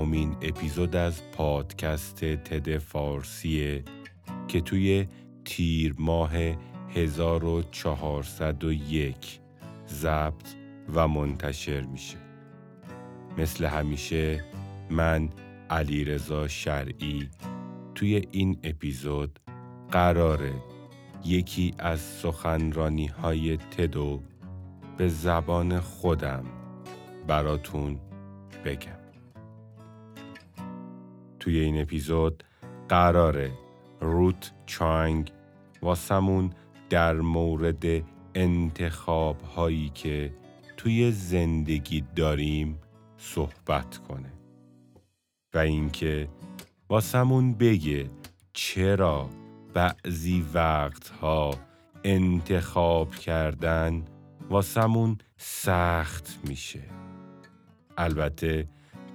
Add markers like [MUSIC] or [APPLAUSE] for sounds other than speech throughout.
سیزدهمین اپیزود از پادکست تد فارسیه که توی تیر ماه 1401 ضبط و منتشر میشه. مثل همیشه من علیرضا شرعی توی این اپیزود قراره یکی از سخنرانی های تدو به زبان خودم براتون بگم. توی این اپیزود قراره روت چانگ واسمون در مورد انتخاب هایی که توی زندگی داریم صحبت کنه و اینکه واسمون بگه چرا بعضی وقتها انتخاب کردن واسمون سخت میشه. البته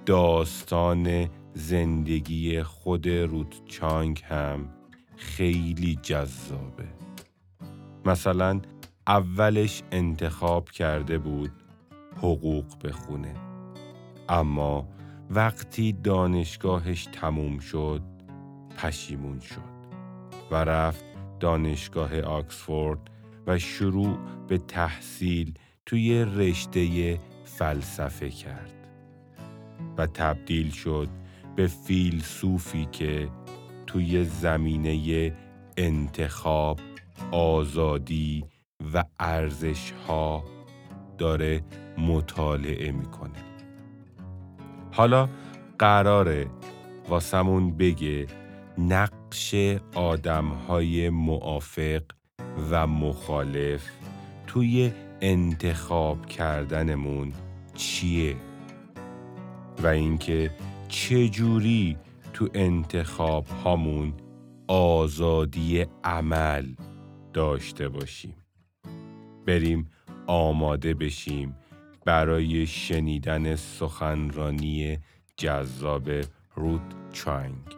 داستان زندگی خود روت چانگ هم خیلی جذابه. مثلا اولش انتخاب کرده بود حقوق بخونه. اما وقتی دانشگاهش تموم شد پشیمون شد و رفت دانشگاه آکسفورد و شروع به تحصیل توی رشته فلسفه کرد و تبدیل شد به فیلسوفی که توی زمینه انتخاب، آزادی و ارزش ها داره مطالعه می‌کنه. حالا قراره واسمون بگه نقش آدم های موافق و مخالف توی انتخاب کردنمون چیه و اینکه چجوری تو انتخاب هامون آزادی عمل داشته باشیم؟ بریم آماده بشیم برای شنیدن سخنرانی جذاب روت چانگ.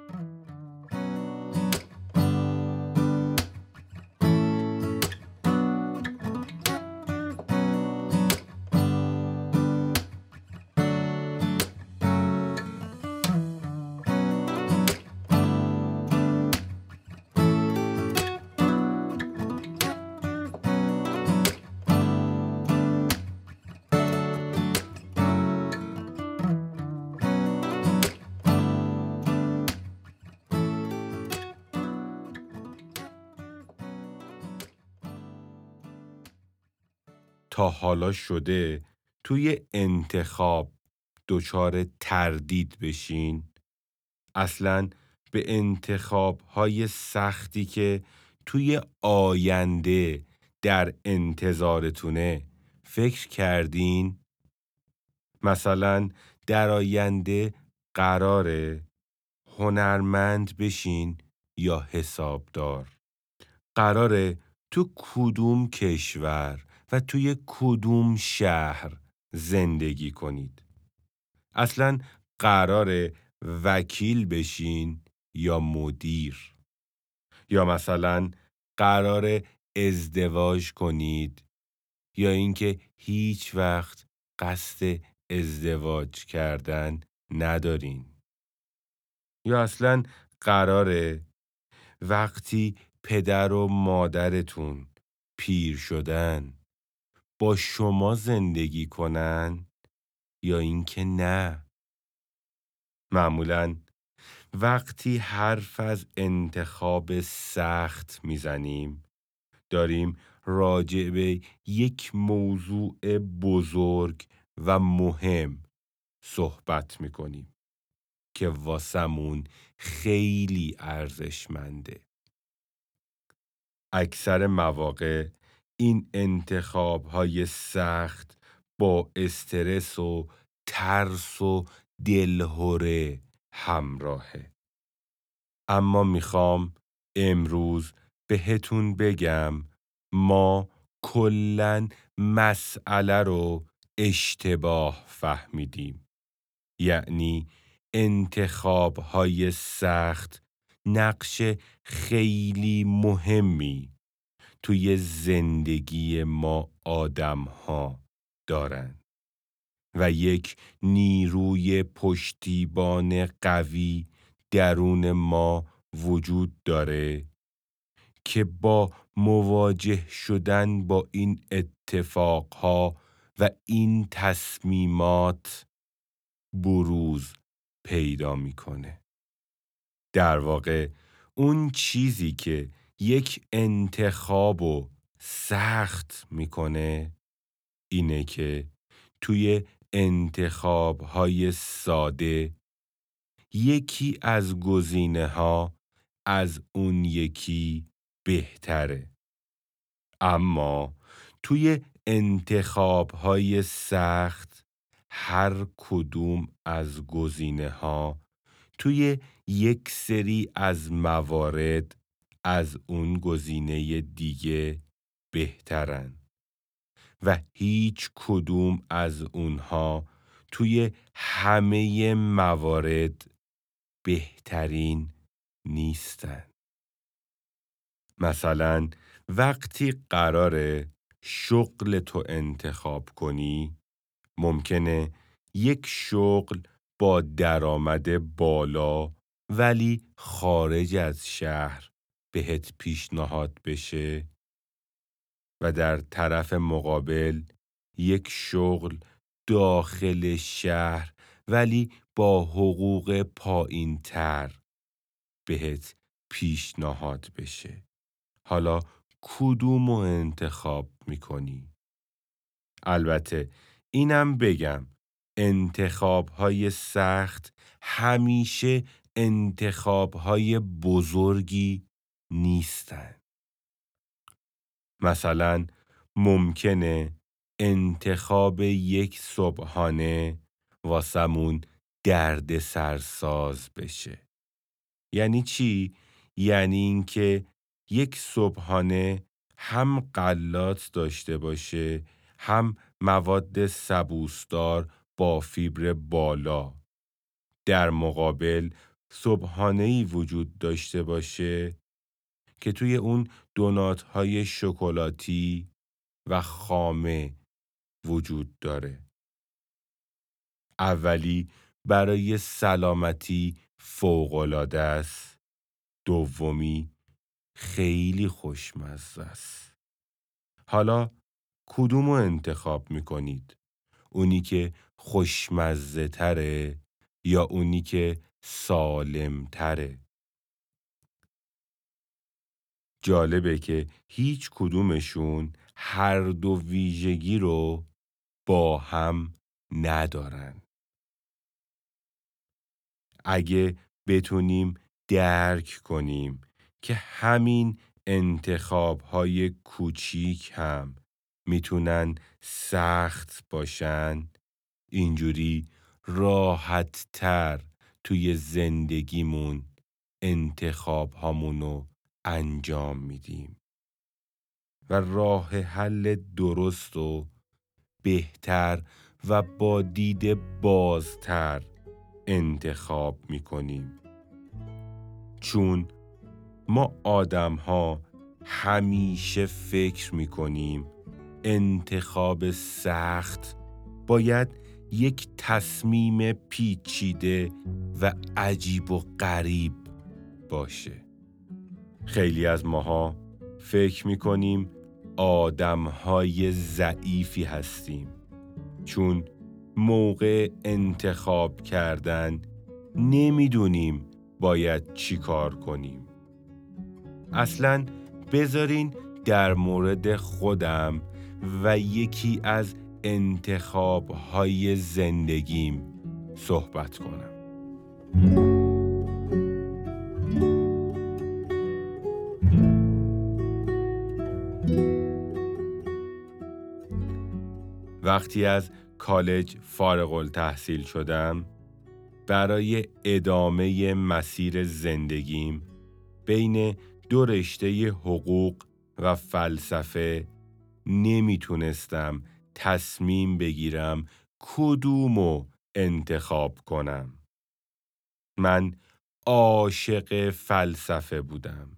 شده توی انتخاب دچار تردید بشین اصلا به انتخاب های سختی که توی آینده در انتظارتونه فکر کردین؟ مثلا در آینده قراره هنرمند بشین یا حسابدار قراره تو کدوم کشور و توی کدوم شهر زندگی کنید. اصلا قرار وکیل بشین یا مدیر یا مثلا قرار ازدواج کنید یا اینکه هیچ وقت قصد ازدواج کردن ندارین یا اصلا قراره وقتی پدر و مادرتون پیر شدن با شما زندگی کنن یا اینکه نه؟ معمولا وقتی حرف از انتخاب سخت می‌زنیم داریم راجع به یک موضوع بزرگ و مهم صحبت می‌کنیم که واسمون خیلی ارزشمنده. اکثر مواقع این انتخاب های سخت با استرس و ترس و دلهوره همراهه. اما می‌خوام امروز بهتون بگم ما کلا مسئله رو اشتباه فهمیدیم. یعنی انتخاب های سخت نقش خیلی مهمی توی زندگی ما آدم ها دارن و یک نیروی پشتیبان قوی درون ما وجود داره که با مواجه شدن با این اتفاقها و این تصمیمات بروز پیدا می‌کنه. در واقع اون چیزی که یک انتخاب و سخت می‌کنه اینه که توی انتخاب های ساده یکی از گزینه ها از اون یکی بهتره. اما توی انتخاب های سخت هر کدوم از گزینه ها توی یک سری از موارد از اون گزینه دیگه بهترن و هیچ کدوم از اونها توی همه موارد بهترین نیستن. مثلا وقتی قراره شغل تو انتخاب کنی ممکنه یک شغل با درآمد بالا ولی خارج از شهر بهت پیشنهاد بشه و در طرف مقابل یک شغل داخل شهر ولی با حقوق پایین تر بهت پیشنهاد بشه حالا کدوم انتخاب می‌کنی؟ البته اینم بگم انتخاب های سخت همیشه انتخاب های بزرگی نیستن. مثلا ممکنه انتخاب یک صبحانه واسمون درد سرساز بشه. یعنی چی؟ یعنی اینکه یک صبحانه هم قلات داشته باشه هم مواد سبوسدار با فیبر بالا در مقابل صبحانه‌ای وجود داشته باشه که توی اون دونات های شکلاتی و خامه وجود داره. اولی برای سلامتی فوقالعاده است. دومی خیلی خوشمزه است. حالا کدومو انتخاب می‌کنید؟ اونی که خوشمزه تره یا اونی که سالم تره؟ جالبه که هیچ کدومشون هر دو ویژگی رو با هم ندارن. اگه بتونیم درک کنیم که همین انتخاب های کوچیک هم می‌تونن سخت باشن اینجوری راحت تر توی زندگیمون انتخاب هامونو انجام میدیم. و راه حل درست و بهتر و با دید بازتر انتخاب می‌کنیم. چون ما آدم ها همیشه فکر می‌کنیم انتخاب سخت باید یک تصمیم پیچیده و عجیب و غریب باشه. خیلی از ماها فکر می‌کنیم آدم های ضعیفی هستیم. چون موقع انتخاب کردن نمی‌دونیم باید چی کار کنیم. اصلا بذارین در مورد خودم و یکی از انتخاب های زندگیم صحبت کنم. وقتی از کالج فارغ التحصیل شدم برای ادامه مسیر زندگیم بین دو رشته حقوق و فلسفه نمی‌تونستم تصمیم بگیرم کدومو انتخاب کنم. من عاشق فلسفه بودم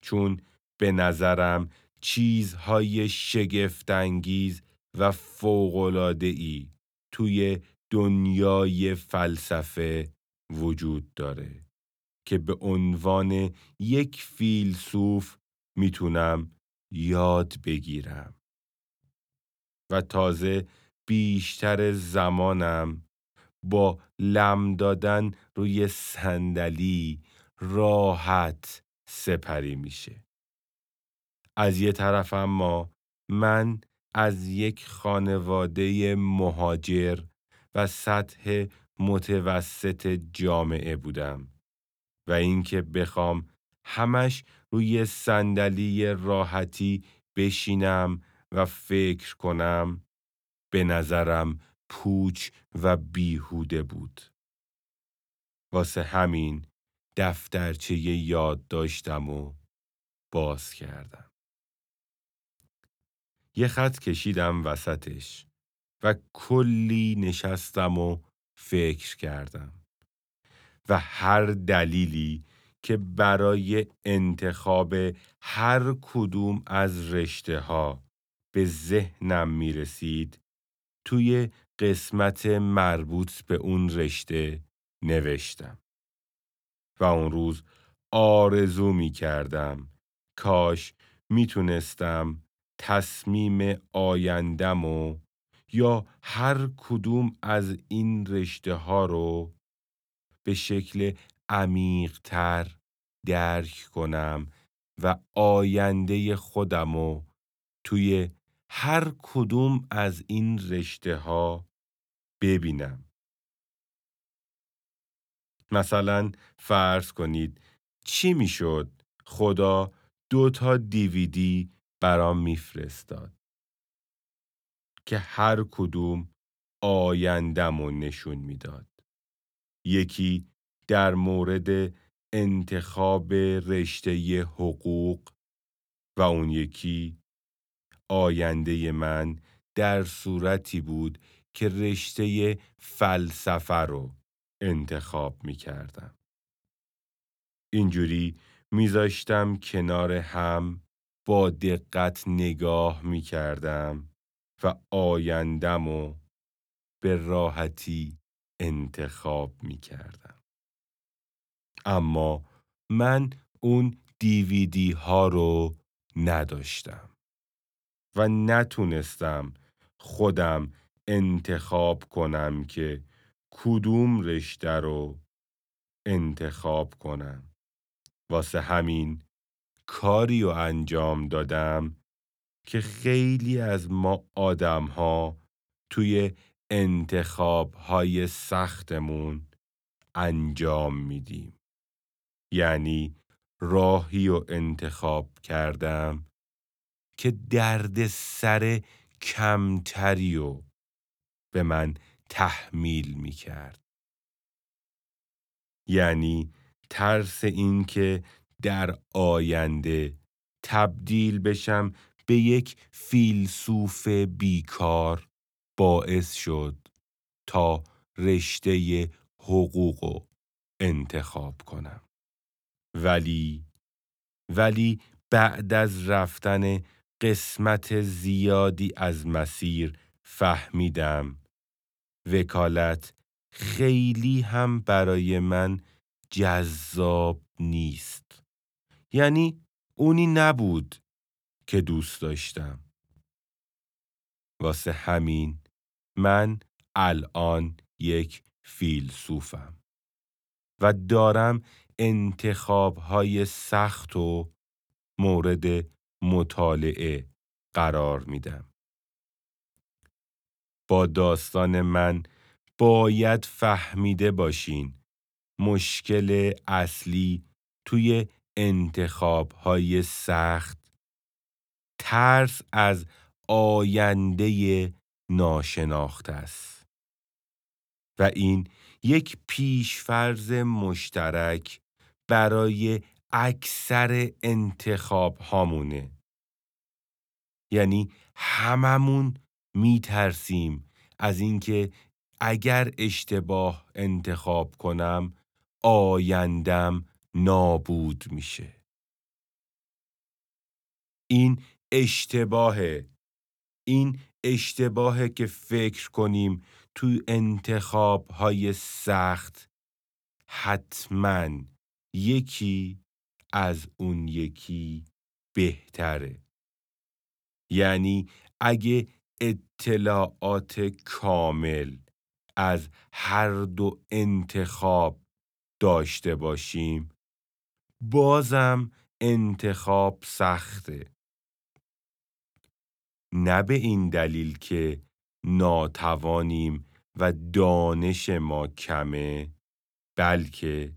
چون به نظرم چیزهای شگفتانگیز و فوق‌العاده‌ای توی دنیای فلسفه وجود داره که به عنوان یک فیلسوف می‌تونم یاد بگیرم و تازه بیشتر زمانم با لم دادن روی صندلی راحت سپری میشه. از یه طرف اما من از یک خانواده مهاجر و سطح متوسط جامعه بودم و اینکه بخوام همش روی صندلی راحتی بشینم و فکر کنم به نظرم پوچ و بیهوده بود. واسه همین دفترچه یاد داشتم و باز کردم. یه خط کشیدم وسطش و کلی نشستم و فکر کردم. و هر دلیلی که برای انتخاب هر کدوم از رشته ها به ذهنم می رسید توی قسمت مربوط به اون رشته نوشتم. و اون روز آرزو می کردم کاش می تونستم تصمیم آیندم و یا هر کدوم از این رشته ها رو به شکل عمیقتر درک کنم و آینده خودم رو توی هر کدوم از این رشته ها ببینم. مثلا فرض کنید چی می‌شد خدا دو تا دیویدی برام میفرستاد که هر کدوم آیندم و نشون می‌داد. یکی در مورد انتخاب رشته حقوق و اون یکی آینده من در صورتی بود که رشته فلسفه رو انتخاب می کردم. اینجوری میذاشتم کنار هم با دقت نگاه می کردم و آیندم و به راحتی انتخاب می کردم. اما من اون دیویدی ها رو نداشتم و نتونستم خودم انتخاب کنم که کدوم رشته رو انتخاب کنم. واسه همین کاری رو انجام دادم که خیلی از ما آدم ها توی انتخاب های سختمون انجام میدیم. یعنی راهی و انتخاب کردم که درد سر کمتری و به من تحمیل می کرد. یعنی ترس این که در آینده تبدیل بشم به یک فیلسوف بیکار باعث شد تا رشته حقوق انتخاب کنم. ولی ولی بعد از رفتن قسمت زیادی از مسیر فهمیدم وکالت خیلی هم برای من جذاب نیست یعنی اونی نبود که دوست داشتم واسه همین من الان یک فیلسوفم و دارم انتخابهای سخت و مورد مطالعه قرار میدم. با داستان من باید فهمیده باشین مشکل اصلی توی انتخابهای سخت ترس از آینده ناشناخته است و این یک پیشفرز مشترک برای اکثر انتخاب هامونه. یعنی هممون میترسیم از اینکه اگر اشتباه انتخاب کنم آیندم نابود میشه. این اشتباهه. این اشتباهه که فکر کنیم توی انتخاب های سخت حتما یکی از اون یکی بهتره یعنی اگه اطلاعات کامل از هر دو انتخاب داشته باشیم بازم انتخاب سخته. نه به این دلیل که ناتوانیم و دانش ما کمه بلکه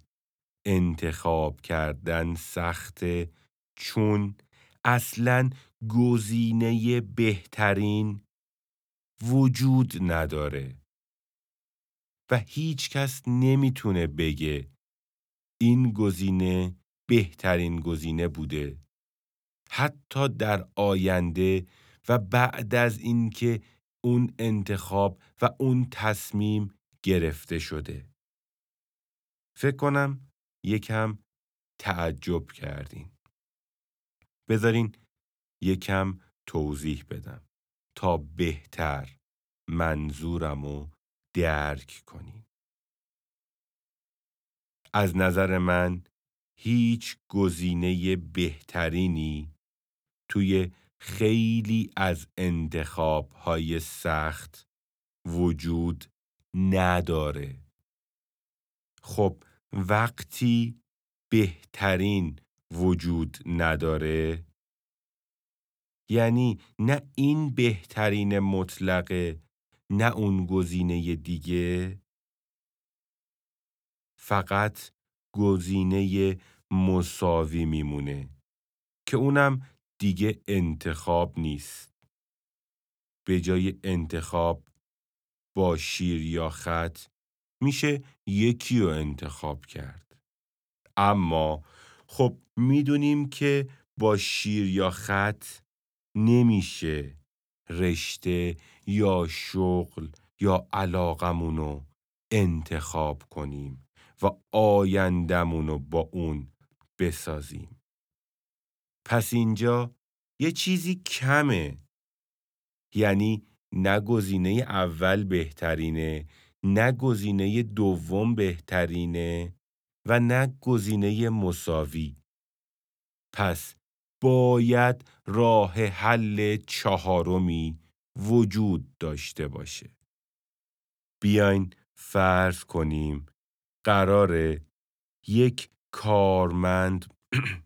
انتخاب کردن سخته چون اصلا گزینه بهترین وجود نداره. و هیچ کس نمی‌تونه بگه این گزینه بهترین گزینه بوده. حتی در آینده و بعد از اینکه اون انتخاب و اون تصمیم گرفته شده. فکر کنم یکم تعجب کردین. بذارین یکم توضیح بدم تا بهتر منظورم رو درک کنین. از نظر من هیچ گزینه بهترینی توی خیلی از انتخاب های سخت وجود نداره. خب وقتی بهترین وجود نداره یعنی نه این بهترین مطلقه نه اون گزینه دیگه فقط گزینه مساوی میمونه که اونم دیگه انتخاب نیست. به جای انتخاب با شیر یا خط میشه یکی رو انتخاب کرد. اما خب می‌دونیم که با شیر یا خط نمیشه رشته یا شغل یا علاقمونو انتخاب کنیم و آیندمونو با اون بسازیم. پس اینجا یه چیزی کمه. یعنی نه گزینه اول بهترینه نه گزینه دوم بهترینه و نه گزینه مساوی. پس باید راه حل چهارمی وجود داشته باشه. بیاین فرض کنیم قراره یک کارمند [CLEARS THROAT]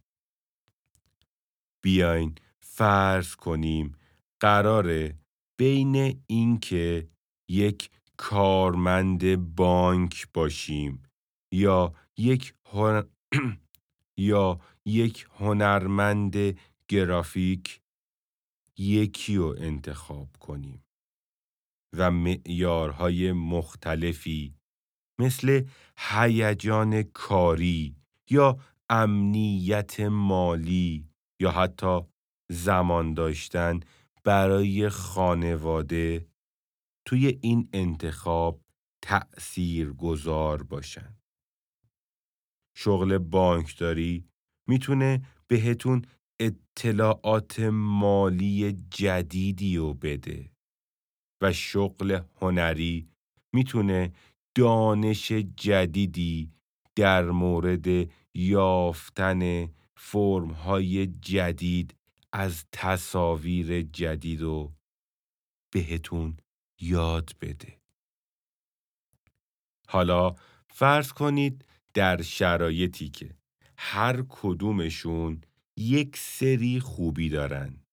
بیاین فرض کنیم قراره بین اینکه یک کارمند بانک باشیم یا یک [CLEARS THROAT] یا یک هنرمند گرافیک یکی رو انتخاب کنیم و معیارهای مختلفی مثل هیجان کاری یا امنیت مالی یا حتی زمان داشتن برای خانواده توی این انتخاب تأثیر گذار باشن. شغل بانکداری می‌تونه بهتون اطلاعات مالی جدیدی رو بده و شغل هنری می‌تونه دانش جدیدی در مورد یافتن فرمهای جدید از تصاویر جدید رو بهتون یاد بده. حالا فرض کنید در شرایطی که هر کدومشون یک سری خوبی دارن.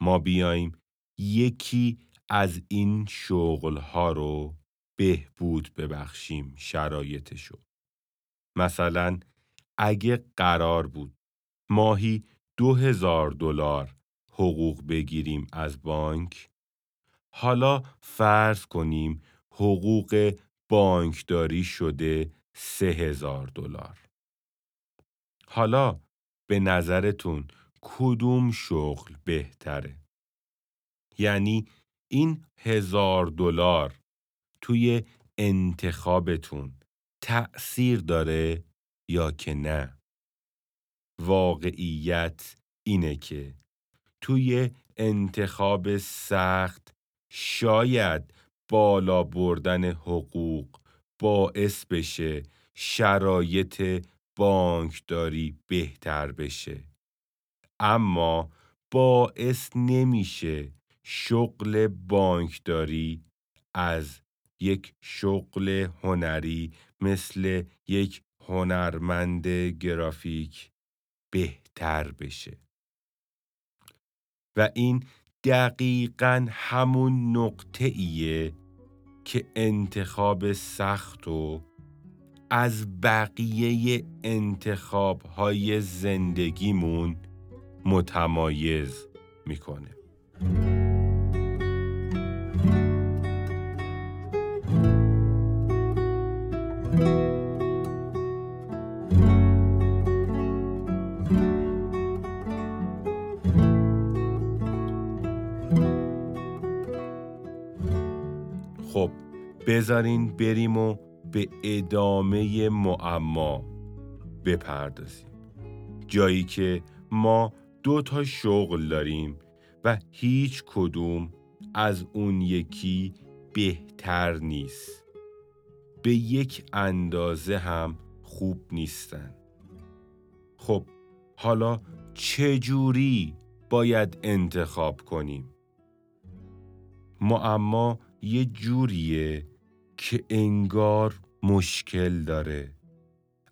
ما بیایم یکی از این شغلها رو بهبود ببخشیم شرایطشو. مثلا اگه قرار بود ماهی دو هزار دلار حقوق بگیریم از بانک حالا فرض کنیم حقوق بانکداری شده سه هزار دلار. حالا به نظرتون کدوم شغل بهتره؟ یعنی این هزار دلار توی انتخابتون تأثیر داره یا که نه؟ واقعیت اینه که توی انتخاب سخت شاید بالا بردن حقوق باعث بشه شرایط بانکداری بهتر بشه. اما باعث نمیشه شغل بانکداری از یک شغل هنری مثل یک هنرمند گرافیک بهتر بشه. و این دقیقا همون نقطه ایه که انتخاب سخت و از بقیه انتخاب های زندگیمون متمایز می‌کنه. بذارین بریم و به ادامه معما بپردازیم. جایی که ما دو تا شغل داریم و هیچ کدوم از اون یکی بهتر نیست. به یک اندازه هم خوب نیستن. خب حالا چجوری باید انتخاب کنیم؟ معما یه جوریه که انگار مشکل داره.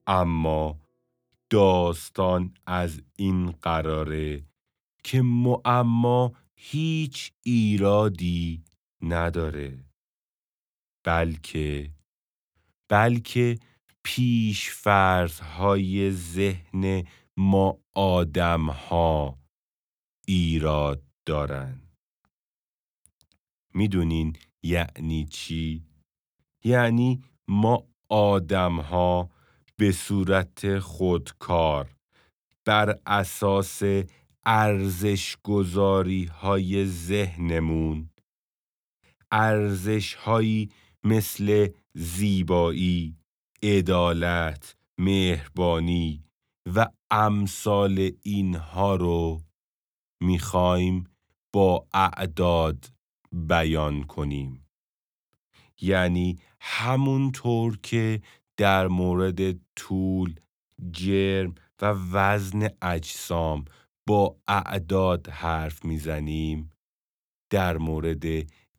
اما داستان از این قراره که معما هیچ ایرادی نداره. بلکه بلکه پیش های ذهن ما آدم ها ایراد دارن. می‌دونین یعنی چی؟ یعنی ما آدم ها به صورت خودکار بر اساس ارزش گذاری های ذهنمون ارزش هایی مثل زیبایی، عدالت، مهربانی و امثال اینها رو می‌خوایم با اعداد بیان کنیم. یعنی همونطور که در مورد طول، جرم و وزن اجسام با اعداد حرف می‌زنیم. در مورد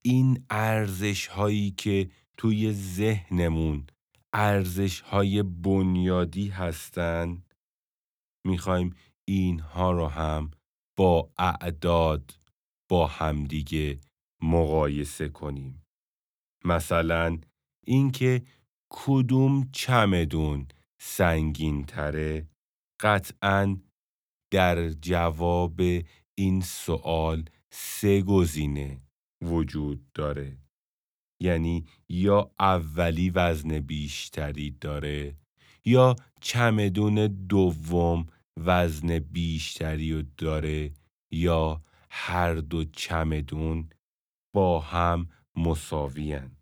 این ارزش هایی که توی ذهنمون ارزش های بنیادی هستن می‌خوایم اینها رو هم با اعداد با همدیگه مقایسه کنیم. مثلا اینکه کدوم چمدون سنگین تره قطعا در جواب این سوال سه گزینه وجود داره. یعنی یا اولی وزن بیشتری داره یا چمدون دوم وزن بیشتری رو داره یا هر دو چمدون با هم مساویان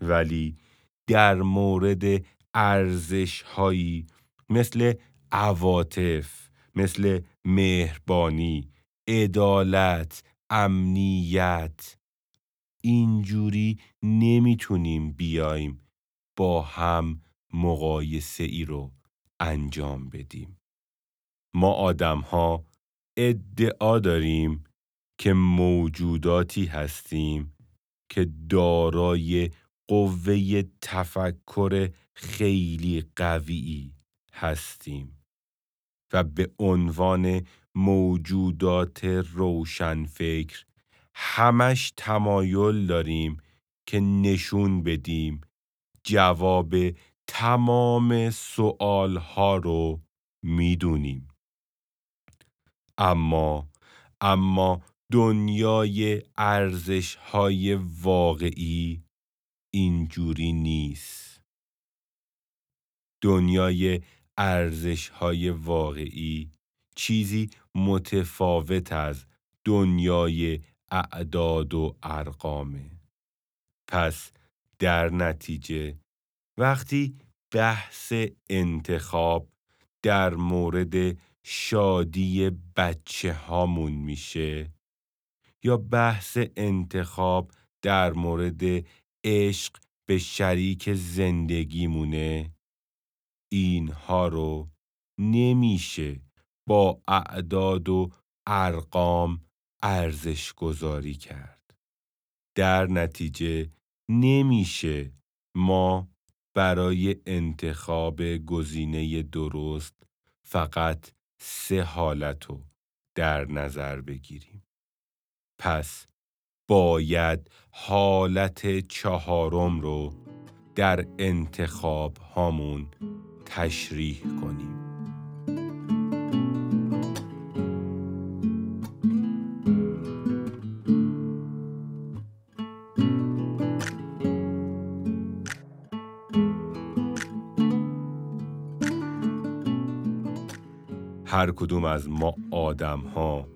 ولی در مورد ارزش هایی مثل عواطف مثل مهربانی عدالت امنیت اینجوری نمی‌تونیم بیایم با هم مقایسه ای رو انجام بدیم. ما آدم ها ادعا داریم که موجوداتی هستیم که دارای قوه تفکر خیلی قوی هستیم و به عنوان موجودات روشنفکر همش تمایل داریم که نشون بدیم جواب تمام سوال ها رو می‌دونیم. اما اما دنیای ارزش های واقعی اینجوری نیست. دنیای ارزش های واقعی چیزی متفاوت از دنیای اعداد و ارقامه. پس در نتیجه وقتی بحث انتخاب در مورد شادی بچه هامون میشه یا بحث انتخاب در مورد عشق به شریک زندگیمونه اینها رو نمیشه با اعداد و ارقام ارزش گذاری کرد. در نتیجه نمیشه ما برای انتخاب گزینه درست فقط سه حالت رو در نظر بگیریم. پس باید حالت چهارم رو در انتخاب هامون تشریح کنیم. هر کدوم از ما آدم ها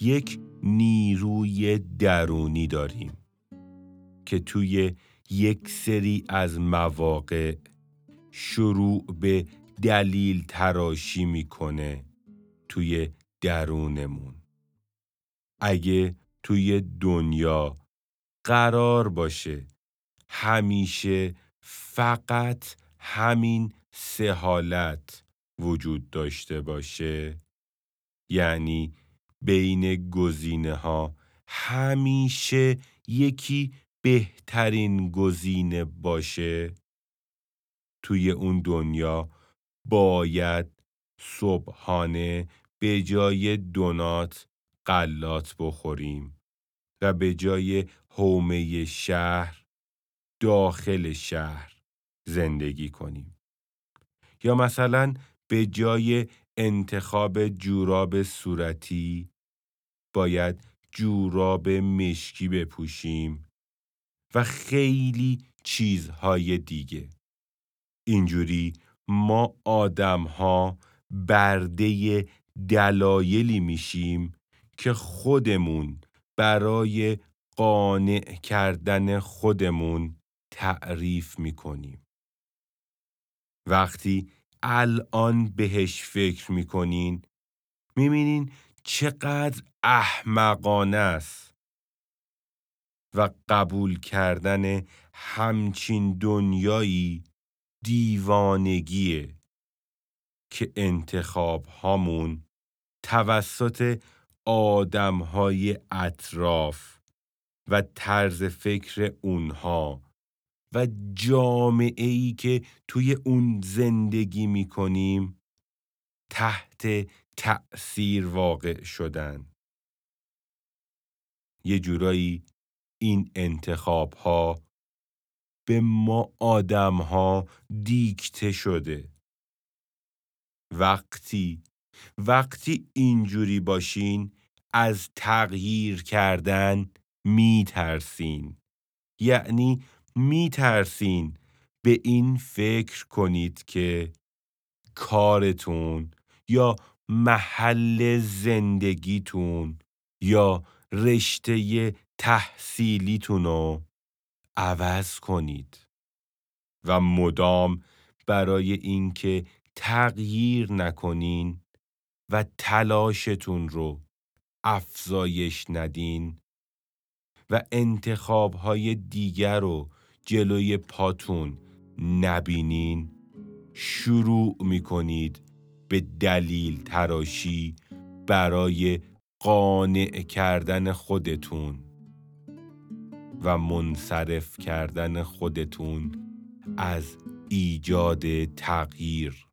یک نیروی درونی داریم که توی یک سری از مواقع شروع به دلیل تراشی می‌کنه توی درونمون. اگه توی دنیا قرار باشه همیشه فقط همین سه حالت وجود داشته باشه یعنی بین گزینه ها همیشه یکی بهترین گزینه باشه. توی اون دنیا باید صبحانه به جای دونات قلات بخوریم و به جای حومه شهر داخل شهر زندگی کنیم. یا مثلا به جای انتخاب جوراب صورتی باید جوراب مشکی بپوشیم و خیلی چیزهای دیگه. اینجوری ما آدم ها برده دلایلی میشیم که خودمون برای قانع کردن خودمون تعریف می‌کنیم. وقتی الان بهش فکر می‌کنین می‌بینین چقدر احمقانه است و قبول کردن همچین دنیایی دیوانگیه که انتخاب هامون توسط آدم های اطراف و طرز فکر اونها و جامعه ای که توی اون زندگی می کنیم تحت تأثیر واقع شدن. یه جورایی این انتخاب ها به ما آدم ها دیکته شده. وقتی وقتی اینجوری باشین از تغییر کردن می ترسین. یعنی می ترسین به این فکر کنید که کارتون یا محل زندگیتون یا رشته تحصیلیتون رو عوض کنید و مدام برای اینکه تغییر نکنین و تلاشتون رو افزایش ندین و انتخابهای دیگر رو جلوی پاتون نبینین شروع می‌کنید به دلیل تراشی برای قانع کردن خودتون و منصرف کردن خودتون از ایجاد تغییر.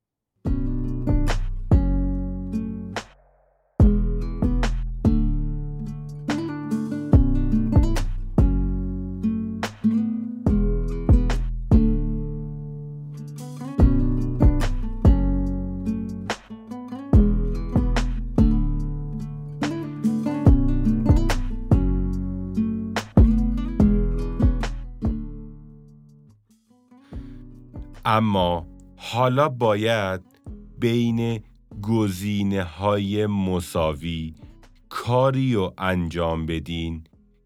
اما حالا باید بین گزینه های مساوی کاری رو انجام بدین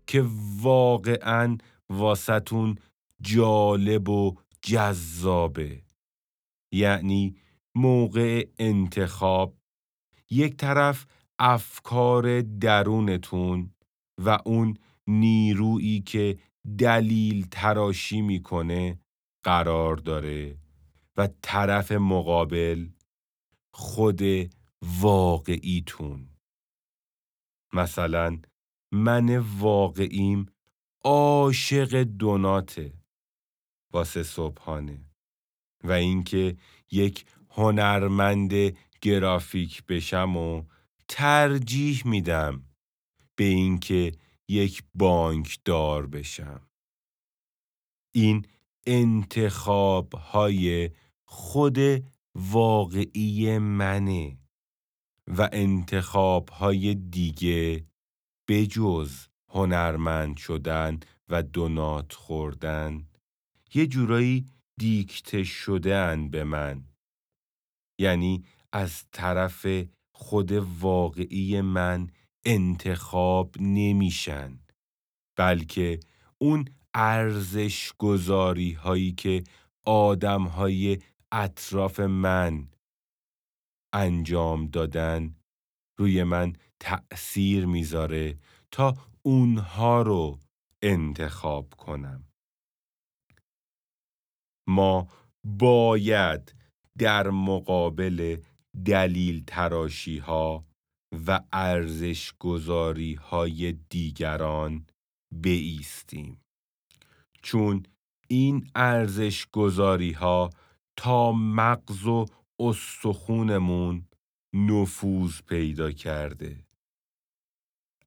که واقعا واسطون جالب و جذابه. یعنی موقع انتخاب یک طرف افکار درونتون و اون نیرویی که دلیل تراشی می‌کنه قرار داره و طرف مقابل خود واقعیتون. مثلا من واقعیم عاشق دوناته واسه صبحانه و اینکه یک هنرمند گرافیک بشم و ترجیح میدم به اینکه یک بانک دار بشم. این انتخاب های خود واقعی منه و انتخاب های دیگه بجز هنرمند شدن و دونات خوردن یه جورایی دیکته شده به من. یعنی از طرف خود واقعی من انتخاب نمیشن بلکه اون ارزش گذاری هایی که آدم های اطراف من انجام دادن روی من تأثیر می‌ذاره تا اونها رو انتخاب کنم. ما باید در مقابل دلیل تراشی ها و ارزش گذاری های دیگران بیستیم چون این ارزش گذاری ها تا مغز و استخونمون نفوذ پیدا کرده.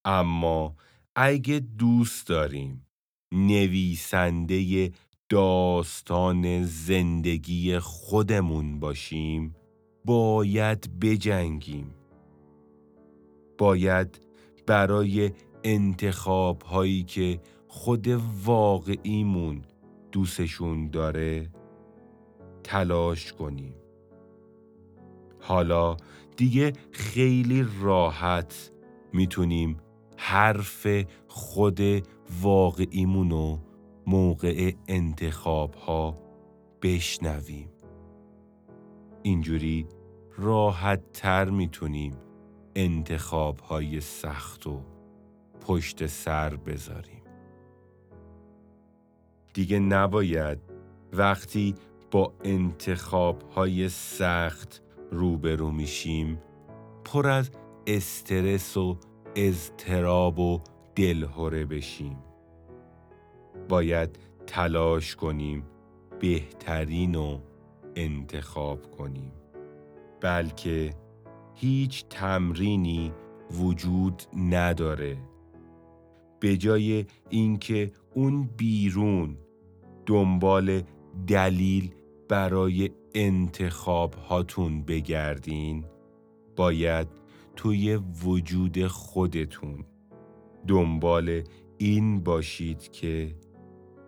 اما اگه دوست داریم نویسنده داستان زندگی خودمون باشیم باید بجنگیم. باید برای انتخاب هایی که خود واقعیمون دوستشون داره تلاش کنیم. حالا دیگه خیلی راحت می‌تونیم حرف خود واقعیمونو موقع انتخاب ها بشنویم. اینجوری راحت تر می‌تونیم انتخاب های سخت و پشت سر بذاریم. دیگه نباید. وقتی با انتخاب های سخت روبرو میشیم پر از استرس و اضطراب و دلهوره بشیم. باید تلاش کنیم بهترین رو انتخاب کنیم. بلکه هیچ تمرینی وجود نداره. به جای اینکه اون بیرون دنبال دلیل برای انتخاب هاتون بگردین. باید توی وجود خودتون دنبال این باشید که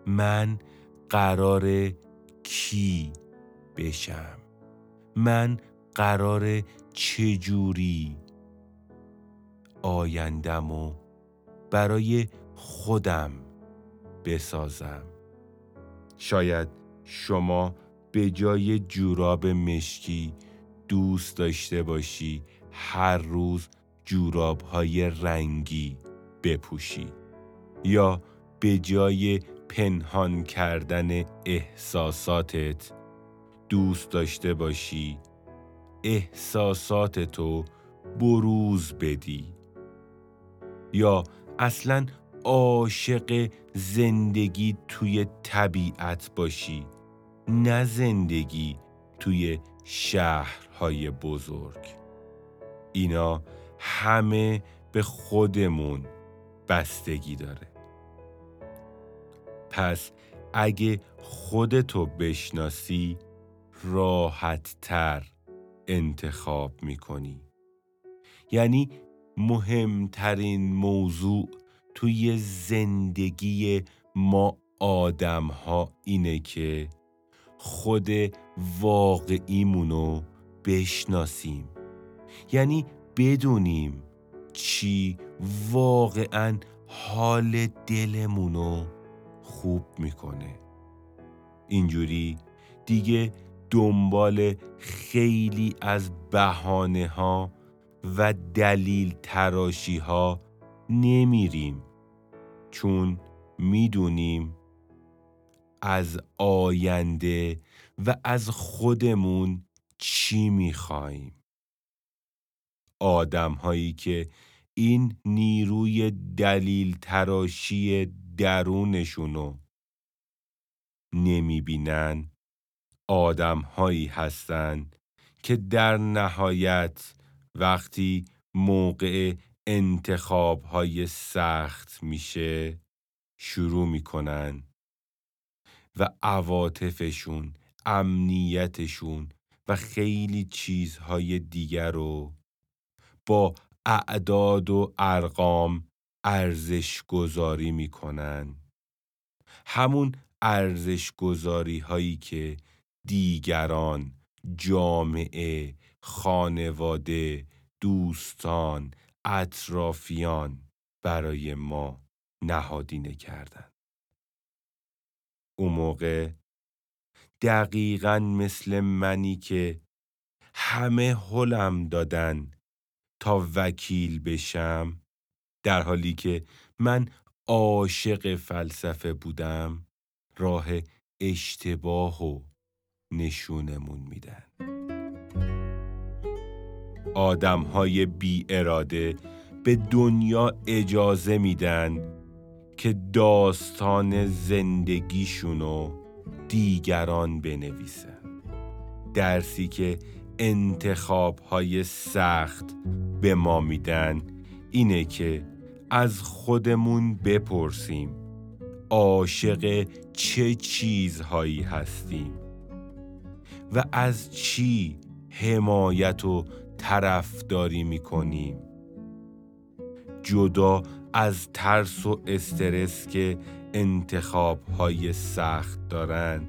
من قرار کی بشم. من قرار چجوری آیندم و برای خودم بسازم. شاید شما به جای جوراب مشکی دوست داشته باشی هر روز جوراب های رنگی بپوشی. یا به جای پنهان کردن احساساتت دوست داشته باشی احساسات تو بروز بدی. یا اصلا عاشق زندگی توی طبیعت باشی نه زندگی توی شهرهای بزرگ. اینا همه به خودمون بستگی داره. پس اگه خودتو بشناسی راحت تر انتخاب می‌کنی. یعنی مهمترین موضوع توی زندگی ما آدم ها اینه که خود واقعیمونو بشناسیم. یعنی بدونیم چی واقعا حال دلمونو خوب می‌کنه. اینجوری دیگه دنبال خیلی از بهانه ها و دلیل تراشی ها نمیریم چون می‌دونیم از آینده و از خودمون چی می‌خوایم آدم هایی که این نیروی دلیل تراشی درونشونو نمی‌بینن آدم هایی هستند که در نهایت وقتی موقع انتخاب های سخت میشه شروع می‌کنن و عواطفشون امنیتشون و خیلی چیزهای دیگر رو با اعداد و ارقام ارزش گذاری می‌کنن. همون ارزش گذاری هایی که دیگران جامعه خانواده دوستان اطرافیان برای ما نهادینه کردن اون موقع دقیقا مثل منی که همه حلم دادن تا وکیل بشم در حالی که من عاشق فلسفه بودم راه اشتباه و نشونمون میدن. آدم های بی اراده به دنیا اجازه میدن که داستان زندگیشونو دیگران بنویسن. درسی که انتخاب های سخت به ما میدن اینه که از خودمون بپرسیم عاشق چه چیزهایی هستیم و از چی حمایت و طرفداری می‌کنیم. جدا از ترس و استرس که انتخاب های سخت دارن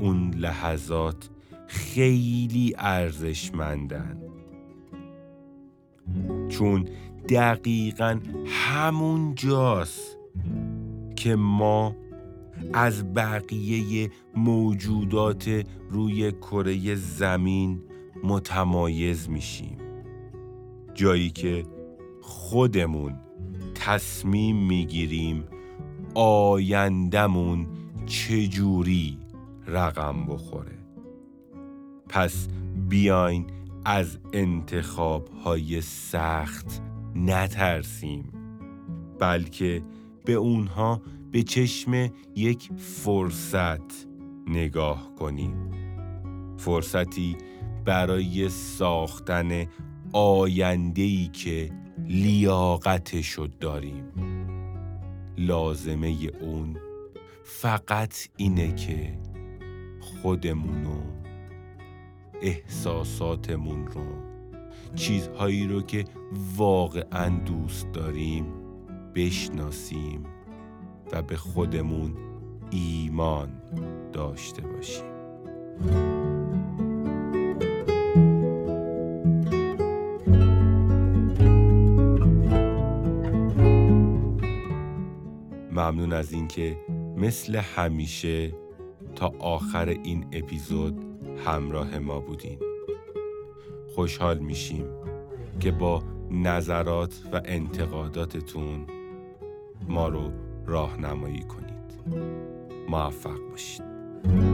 اون لحظات خیلی ارزشمندن. چون دقیقا همون جاست که ما از بقیه موجودات روی کره زمین متمایز میشیم. جایی که خودمون تصمیم می‌گیریم آیندمون چجوری رقم بخوره. پس بیاین از انتخاب های سخت نترسیم بلکه به اونها به چشم یک فرصت نگاه کنیم. فرصتی برای ساختن آینده‌ای که لیاقتشو داریم. لازمه اون فقط اینه که خودمونو احساساتمون رو چیزهایی رو که واقعا دوست داریم بشناسیم و به خودمون ایمان داشته باشیم. ممنون از اینکه مثل همیشه تا آخر این اپیزود همراه ما بودین. خوشحال میشیم که با نظرات و انتقاداتتون ما رو راهنمایی کنید. موفق باشید.